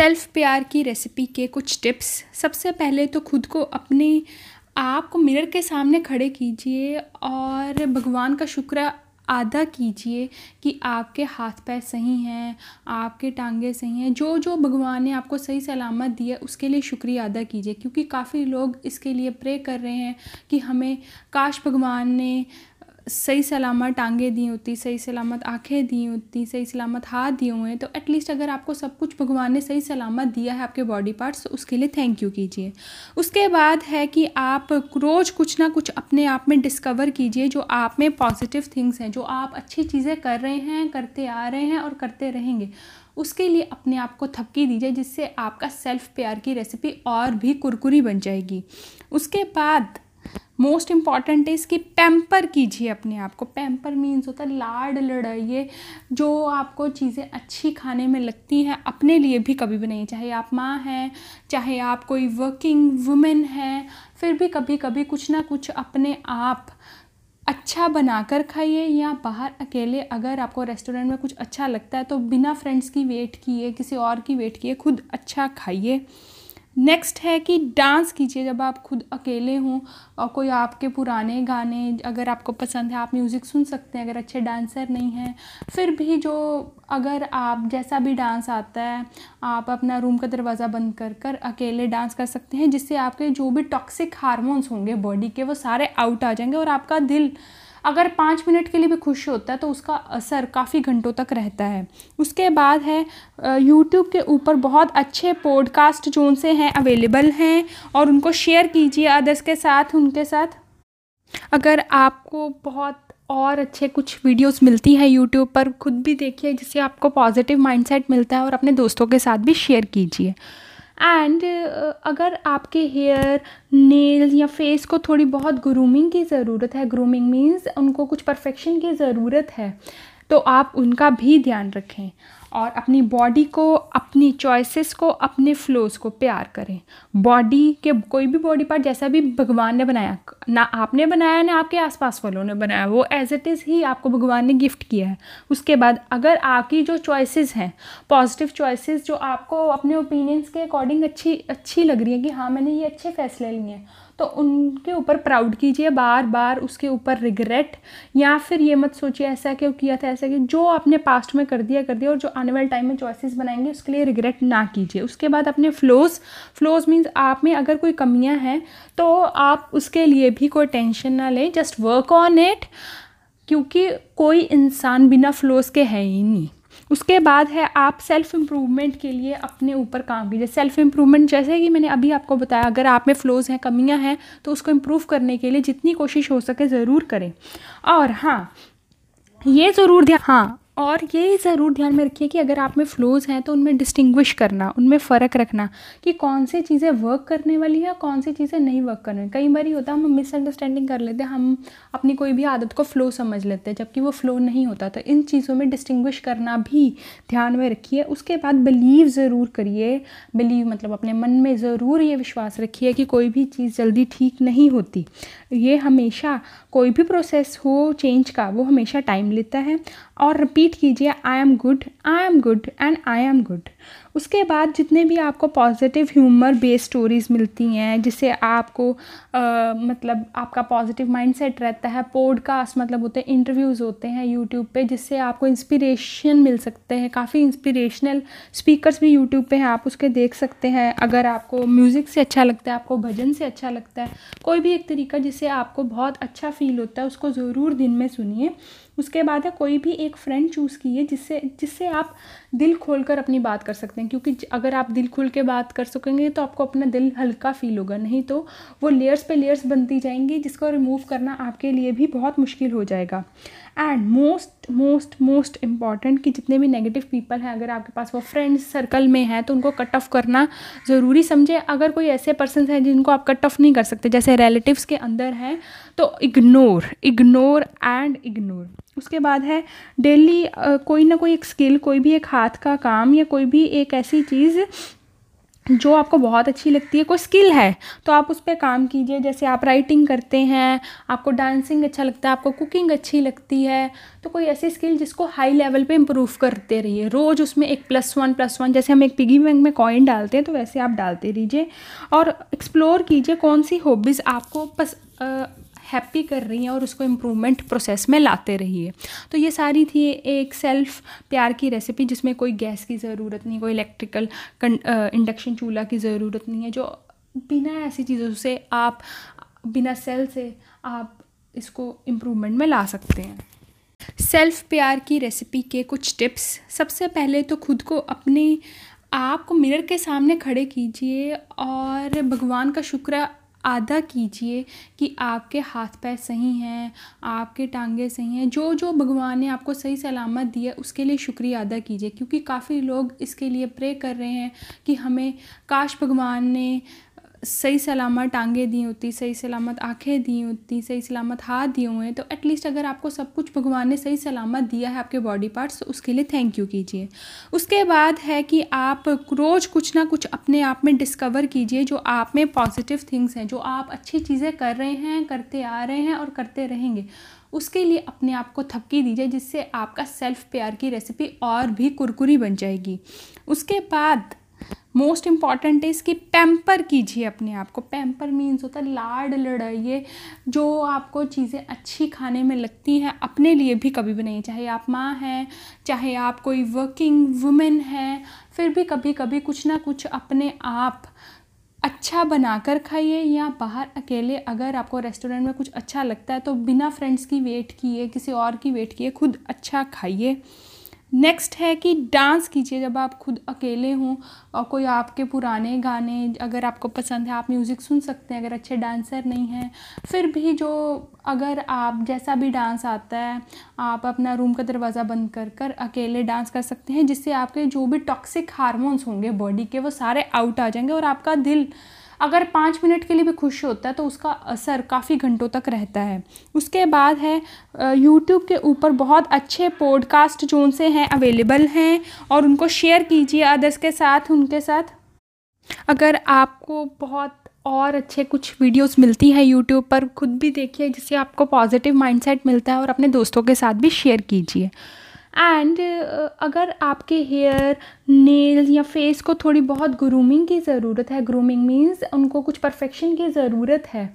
Self प्यार की recipe के कुछ टिप्स सबसे पहले तो खुद को अपने आप को मिरर के सामने खड़े कीजिए और भगवान का शुक्र अदा कीजिए कि आपके हाथ पैर सही हैं, आपके टांगे सही हैं। जो जो भगवान ने आपको सही सलामत दिया उसके लिए शुक्रिया अदा कीजिए। क्योंकि काफ़ी लोग इसके लिए प्रे कर रहे हैं कि हमें काश भगवान ने सही सलामत टांगे दी होती, सही सलामत आँखें दी होती, सही सलामत हाथ दिए हुए हैं तो एटलीस्ट अगर आपको सब कुछ भगवान ने सही सलामत दिया है आपके बॉडी पार्ट्स तो उसके लिए थैंक यू कीजिए। उसके बाद है कि आप रोज़ कुछ ना कुछ अपने आप में डिस्कवर कीजिए जो आप में पॉजिटिव थिंग्स हैं, जो आप अच्छी चीज़ें कर रहे हैं, करते आ रहे हैं और करते रहेंगे। उसके लिए अपने आप को थपकी दीजिए, जिससे आपका सेल्फ़ प्यार की रेसिपी और भी कुरकुरी बन जाएगी। उसके बाद मोस्ट इंपॉर्टेंट है इसकी पैम्पर कीजिए अपने आप को। पैम्पर मीन्स होता है लाड, लड़ाइए। जो आपको चीज़ें अच्छी खाने में लगती हैं, अपने लिए भी कभी भी नहीं। चाहे आप माँ हैं, चाहे आप कोई वर्किंग वुमेन हैं, फिर भी कभी कभी कुछ ना कुछ अपने आप अच्छा बनाकर खाइए या बाहर अकेले अगर आपको रेस्टोरेंट में कुछ अच्छा लगता है तो बिना फ्रेंड्स की वेट किए, किसी और की वेट किए, खुद अच्छा खाइए। नेक्स्ट है कि डांस कीजिए जब आप खुद अकेले हों और कोई आपके पुराने गाने अगर आपको पसंद है, आप म्यूज़िक सुन सकते हैं, अगर अच्छे डांसर नहीं हैं, फिर भी जो अगर आप, जैसा भी डांस आता है, आप अपना रूम का दरवाज़ा बंद कर कर अकेले डांस कर सकते हैं, जिससे आपके जो भी टॉक्सिक हारमोन्स होंगे बॉडी के, वो सारे आउट आ जाएँगे और आपका दिल अगर पाँच मिनट के लिए भी खुश होता है तो उसका असर काफ़ी घंटों तक रहता है। उसके बाद है यूट्यूब के ऊपर बहुत अच्छे पॉडकास्ट जो से हैं अवेलेबल हैं, और उनको शेयर कीजिए अदर्स के साथ, उनके साथ। अगर आपको बहुत और अच्छे कुछ वीडियोस मिलती हैं यूट्यूब पर, खुद भी देखिए, जिससे आपको पॉजिटिव माइंडसेट मिलता है, और अपने दोस्तों के साथ भी शेयर कीजिए। एंड uh, अगर आपके हेयर नेल या फेस को थोड़ी बहुत ग्रूमिंग की ज़रूरत है ग्रूमिंग मीन्स उनको कुछ परफेक्शन की ज़रूरत है तो आप उनका भी ध्यान रखें। और अपनी बॉडी को, अपनी चॉइसेस को, अपने फ्लोज को प्यार करें। बॉडी के कोई भी बॉडी पार्ट जैसा भी भगवान ने बनाया, ना आपने बनाया, ना आपके आसपास वालों ने बनाया, वो एज इट इज़ ही आपको भगवान ने गिफ्ट किया है। उसके बाद अगर आपकी जो चॉइसेस हैं पॉजिटिव चॉइसेस जो आपको अपने ओपिनियंस के अकॉर्डिंग अच्छी अच्छी लग रही है कि हाँ मैंने ये अच्छे फैसले लिए हैं तो उनके ऊपर प्राउड कीजिए, बार बार उसके ऊपर रिग्रेट या फिर ये मत सोचिए ऐसा क्यों किया था, ऐसा कि जो आपने पास्ट में कर दिया कर दिया और जो आने वाले टाइम में चॉइसेस बनाएँगे, उसके लिए रिग्रेट ना कीजिए। उसके बाद अपने फ्लोज फ्लोज मीन्स आप में अगर कोई कमियाँ हैं तो आप उसके लिए भी कोई टेंशन ना लें जस्ट वर्क ऑन इट क्योंकि कोई इंसान बिना फ्लोज के है ही नहीं। उसके बाद है आप सेल्फ़ इम्प्रूवमेंट के लिए अपने ऊपर काम कीजिए। सेल्फ़ इम्प्रूवमेंट जैसे कि मैंने अभी आपको बताया, अगर आप में फ़्लोज़ हैं, कमियाँ हैं तो उसको इम्प्रूव करने के लिए जितनी कोशिश हो सके ज़रूर करें। और हाँ ये ज़रूर ध्यान हाँ और ये ज़रूर ध्यान में रखिए कि अगर आप में फ़्लोज़ हैं तो उनमें डिस्टिंग्विश करना, उनमें फ़र्क रखना कि कौन सी चीज़ें वर्क करने वाली हैं कौन सी चीज़ें नहीं वर्क करने कई बार ही होता है, हम मिसअंडरस्टैंडिंग कर लेते हैं, हम अपनी कोई भी आदत को फ़्लो समझ लेते हैं, जबकि वो फ़्लो नहीं होता। तो इन चीज़ों में डिस्टिंग्विश करना भी ध्यान में रखिए। उसके बाद बिलीव ज़रूर करिए बिलीव मतलब अपने मन में ज़रूर ये विश्वास रखिए कि कोई भी चीज़ जल्दी ठीक नहीं होती। ये हमेशा कोई भी प्रोसेस हो चेंज का, वो हमेशा टाइम लेता है। और रिपीट कीजिए I am good I am good and I am good उसके बाद जितने भी आपको पॉजिटिव ह्यूमर बेस्ड स्टोरीज़ मिलती हैं जिससे आपको आ, मतलब आपका पॉजिटिव माइंडसेट रहता है पॉडकास्ट मतलब होते हैं इंटरव्यूज़ होते हैं यूट्यूब पे जिससे आपको इंस्पिरेशन मिल सकते हैं। काफ़ी इंस्पिरेशनल स्पीकर्स भी यूट्यूब पे हैं आप उसके देख सकते हैं। अगर आपको म्यूज़िक से अच्छा लगता है आपको भजन से अच्छा लगता है कोई भी एक तरीका जिससे आपको बहुत अच्छा फील होता है उसको ज़रूर दिन में सुनिए। उसके बाद है कोई भी एक फ्रेंड चूज़ कीजिए जिससे जिससे आप दिल खोल कर अपनी बात कर सकते हैं। क्योंकि अगर आप दिल खुल के बात कर सकेंगे तो आपको अपना दिल हल्का फील होगा, नहीं तो वो लेयर्स पे लेयर्स बनती जाएँगी, जिसको रिमूव करना आपके लिए भी बहुत मुश्किल हो जाएगा। And most most most important कि जितने भी नेगेटिव पीपल हैं, अगर आपके पास वो फ्रेंड्स सर्कल में हैं तो उनको कट ऑफ़ करना ज़रूरी समझे। अगर कोई ऐसे पर्सन हैं जिनको आप कट ऑफ़ नहीं कर सकते, जैसे रिलेटिव्स के अंदर हैं तो इग्नोर इग्नोर एंड इग्नोर उसके बाद है, डेली कोई ना कोई एक स्किल कोई भी एक हाथ का काम या कोई भी एक ऐसी चीज़ जो आपको बहुत अच्छी लगती है, कोई स्किल है तो आप उस पर काम कीजिए। जैसे आप राइटिंग करते हैं, आपको डांसिंग अच्छा लगता है, आपको कुकिंग अच्छी लगती है तो कोई ऐसी स्किल जिसको हाई लेवल पे इम्प्रूव करते रहिए। रोज़ उसमें एक प्लस वन प्लस वन जैसे हम एक पिगी बैंक में कॉइन डालते हैं तो वैसे आप डालते रहिए और एक्सप्लोर कीजिए कौन सी हॉबीज़ आपको पस हैप्पी कर रही हैं और उसको इम्प्रूवमेंट प्रोसेस में लाते रहिए। तो ये सारी थी एक सेल्फ़ प्यार की रेसिपी जिसमें कोई गैस की ज़रूरत नहीं, कोई इलेक्ट्रिकल इंडक्शन चूल्हा की ज़रूरत नहीं है, जो बिना ऐसी चीज़ों से आप, बिना सेल से आप इसको इम्प्रूवमेंट में ला सकते हैं। सेल्फ़ प्यार की रेसिपी के कुछ टिप्स सबसे पहले तो खुद को अपने आप को मिरर के सामने खड़े कीजिए और भगवान का शुक्र अदा कीजिए कि आपके हाथ पैर सही हैं, आपके टांगे सही हैं, जो जो भगवान ने आपको सही सलामत दी है, उसके लिए शुक्रिया अदा कीजिए। क्योंकि काफ़ी लोग इसके लिए प्रे कर रहे हैं कि हमें काश भगवान ने सही सलामत टांगें दी होती, सही सलामत आँखें दी होती, सही सलामत हाथ दिए हुए हैं तो एटलीस्ट अगर आपको सब कुछ भगवान ने सही सलामत दिया है आपके बॉडी पार्ट्स तो उसके लिए थैंक यू कीजिए। उसके बाद है कि आप रोज़ कुछ ना कुछ अपने आप में डिस्कवर कीजिए जो आप में पॉजिटिव थिंग्स हैं, जो आप अच्छी चीज़ें कर रहे हैं, करते आ रहे हैं और करते रहेंगे। उसके लिए अपने आप को थपकी दीजिए, जिससे आपका सेल्फ़ प्यार की रेसिपी और भी कुरकुरी बन जाएगी। उसके बाद मोस्ट इंपॉर्टेंट है इसकी पैम्पर कीजिए अपने आप को। पैम्पर मीन्स होता है लाड लड़ाइए, जो आपको चीज़ें अच्छी खाने में लगती हैं, अपने लिए भी कभी भी नहीं। चाहे आप माँ हैं, चाहे आप कोई वर्किंग वुमेन हैं, फिर भी कभी कभी कुछ ना कुछ अपने आप अच्छा बनाकर खाइए, या बाहर अकेले अगर आपको रेस्टोरेंट में कुछ अच्छा लगता है तो बिना फ्रेंड्स की वेट किए, किसी और की वेट किए, खुद अच्छा खाइए। नेक्स्ट है कि डांस कीजिए जब आप खुद अकेले हों और कोई आपके पुराने गाने अगर आपको पसंद है, आप म्यूज़िक सुन सकते हैं अगर अच्छे डांसर नहीं हैं। फिर भी जो अगर आप, जैसा भी डांस आता है, आप अपना रूम का दरवाज़ा बंद कर कर अकेले डांस कर सकते हैं, जिससे आपके जो भी टॉक्सिक हार्मोन्स होंगे बॉडी के, वो सारे आउट आ जाएँगे और आपका दिल अगर पाँच मिनट के लिए भी खुश होता है तो उसका असर काफ़ी घंटों तक रहता है। उसके बाद है यूट्यूब के ऊपर बहुत अच्छे पॉडकास्ट जोन से हैं अवेलेबल हैं, और उनको शेयर कीजिए अदर्स के साथ, उनके साथ। अगर आपको बहुत और अच्छे कुछ वीडियोस मिलती हैं यूट्यूब पर, खुद भी देखिए, जिससे आपको पॉजिटिव माइंडसेट मिलता है, और अपने दोस्तों के साथ भी शेयर कीजिए। एंड uh, अगर आपके हेयर नेल या फेस को थोड़ी बहुत ग्रूमिंग की ज़रूरत है ग्रूमिंग मीन्स उनको कुछ परफेक्शन की ज़रूरत है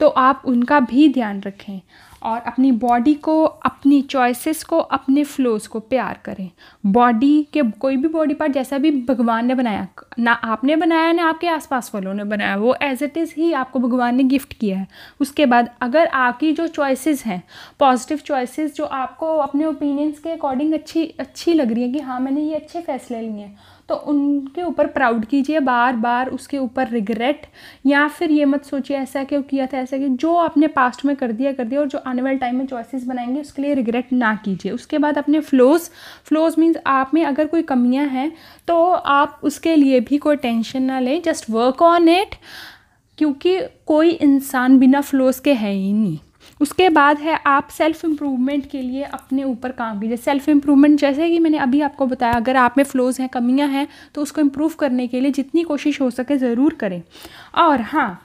तो आप उनका भी ध्यान रखें और अपनी बॉडी को अपनी चॉइसेस को अपने फ्लोज को प्यार करें। बॉडी के कोई भी बॉडी पार्ट जैसा भी भगवान ने बनाया ना आपने बनाया, ना आपके आसपास वालों ने बनाया। वो एज इट इज़ ही आपको भगवान ने गिफ्ट किया है। उसके बाद अगर आपकी जो चॉइसेस हैं पॉजिटिव चॉइसेस जो आपको अपने ओपिनियंस के अकॉर्डिंग अच्छी अच्छी लग रही है कि हाँ मैंने ये अच्छे फैसले लिए हैं तो उनके ऊपर प्राउड कीजिए बार बार उसके ऊपर रिग्रेट या फिर ये मत सोचिए ऐसा क्यों किया था, ऐसा क्यों, जो आपने पास्ट में कर दिया कर दिया, और जो आने वाले टाइम में चॉइसेस बनाएँगे, उसके लिए रिग्रेट ना कीजिए। उसके बाद अपने फ्लोज फ्लोज मीन्स आप में अगर कोई कमियाँ हैं तो आप उसके लिए भी कोई टेंशन ना लें जस्ट वर्क ऑन इट क्योंकि कोई इंसान बिना फ्लोज के है ही नहीं। उसके बाद है आप सेल्फ़ इम्प्रूवमेंट के लिए अपने ऊपर काम कीजिए। सेल्फ़ इम्प्रूवमेंट जैसे कि मैंने अभी आपको बताया, अगर आप में फ़्लोज़ हैं, कमियाँ हैं तो उसको इम्प्रूव करने के लिए जितनी कोशिश हो सके ज़रूर करें। और हाँ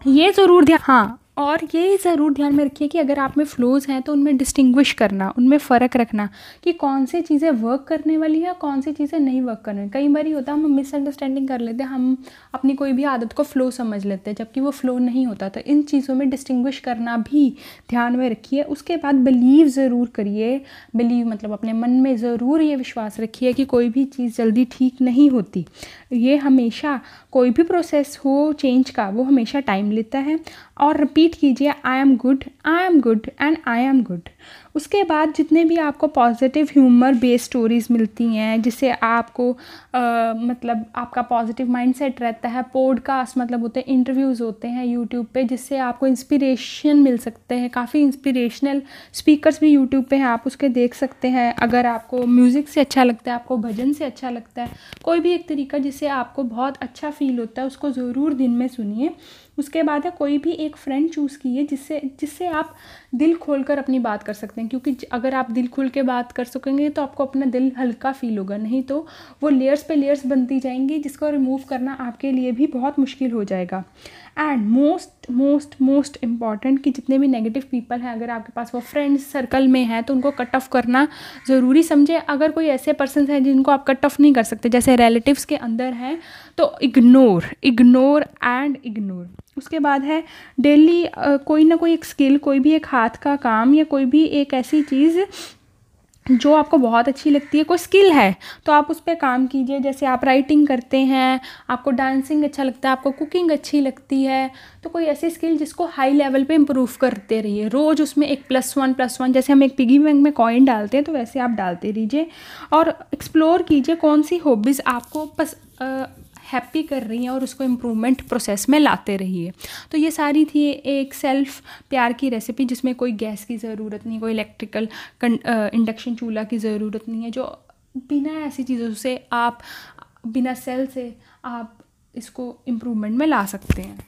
ये ज़रूर ध्यान हाँ और ये ज़रूर ध्यान में रखिए कि अगर आप में फ़्लोज़ हैं तो उनमें डिस्टिंग्विश करना, उनमें फ़र्क रखना कि कौन सी चीज़ें वर्क करने वाली है कौन सी चीज़ें नहीं वर्क करने कई बार ही होता है, हम मिसअंडरस्टैंडिंग कर लेते हैं, हम अपनी कोई भी आदत को फ़्लो समझ लेते हैं, जबकि वो फ़्लो नहीं होता। तो इन चीज़ों में डिस्टिंग्विश करना भी ध्यान में रखिए। उसके बाद बिलीव ज़रूर करिए। बिलीव मतलब अपने मन में ज़रूर ये विश्वास रखिए कि कोई भी चीज़ जल्दी ठीक नहीं होती। ये हमेशा कोई भी प्रोसेस हो चेंज का, वो हमेशा टाइम लेता है। और रिपीट कीजिए I am good I am good and I am good उसके बाद जितने भी आपको पॉजिटिव ह्यूमर बेस्ड स्टोरीज़ मिलती हैं जिससे आपको आ, मतलब आपका पॉजिटिव माइंडसेट रहता है पॉडकास्ट मतलब होते हैं इंटरव्यूज़ होते हैं यूट्यूब पे जिससे आपको इंस्पिरेशन मिल सकते हैं काफ़ी इंस्पिरेशनल स्पीकर्स भी यूट्यूब पे हैं आप उसके देख सकते हैं। अगर आपको म्यूज़िक से अच्छा लगता है आपको भजन से अच्छा लगता है कोई भी एक तरीका जिससे आपको बहुत अच्छा फील होता है उसको ज़रूर दिन में सुनिए। उसके बाद है, कोई भी एक फ्रेंड चूज़ कीजिए जिससे जिससे आप दिल खोल कर अपनी बात कर सकते हैं। हैं क्योंकि अगर आप दिल खोल के बात कर सकेंगे तो आपको अपना दिल हल्का फील होगा। नहीं तो वो लेयर्स पे लेयर्स बनती जाएँगी, जिसको रिमूव करना आपके लिए भी बहुत मुश्किल हो जाएगा। And most most most important कि जितने भी नेगेटिव पीपल हैं, अगर आपके पास वो फ्रेंड्स सर्कल में हैं तो उनको कट ऑफ़ करना ज़रूरी समझे। अगर कोई ऐसे पर्सन हैं जिनको आप कट ऑफ़ नहीं कर सकते, जैसे रिलेटिव्स के अंदर हैं तो इग्नोर इग्नोर एंड इग्नोर उसके बाद है डेली कोई ना कोई एक स्किल कोई भी एक हाथ का काम या कोई भी एक ऐसी चीज़ जो आपको बहुत अच्छी लगती है, कोई स्किल है तो आप उस पर काम कीजिए। जैसे आप राइटिंग करते हैं, आपको डांसिंग अच्छा लगता है, आपको कुकिंग अच्छी लगती है तो कोई ऐसी स्किल जिसको हाई लेवल पे इम्प्रूव करते रहिए। रोज़ उसमें एक प्लस वन प्लस वन जैसे हम एक पिगी बैंक में कॉइन डालते हैं तो वैसे आप डालते रहिए। और एक्सप्लोर कीजिए कौन सी हॉबीज़ आपको पस हैप्पी कर रही हैं और उसको इम्प्रूवमेंट प्रोसेस में लाते रहिए। तो ये सारी थी एक सेल्फ़ प्यार की रेसिपी जिसमें कोई गैस की ज़रूरत नहीं, कोई इलेक्ट्रिकल इंडक्शन चूल्हा की ज़रूरत नहीं है, जो बिना ऐसी चीज़ों से आप, बिना सेल से आप इसको इम्प्रूवमेंट में ला सकते हैं।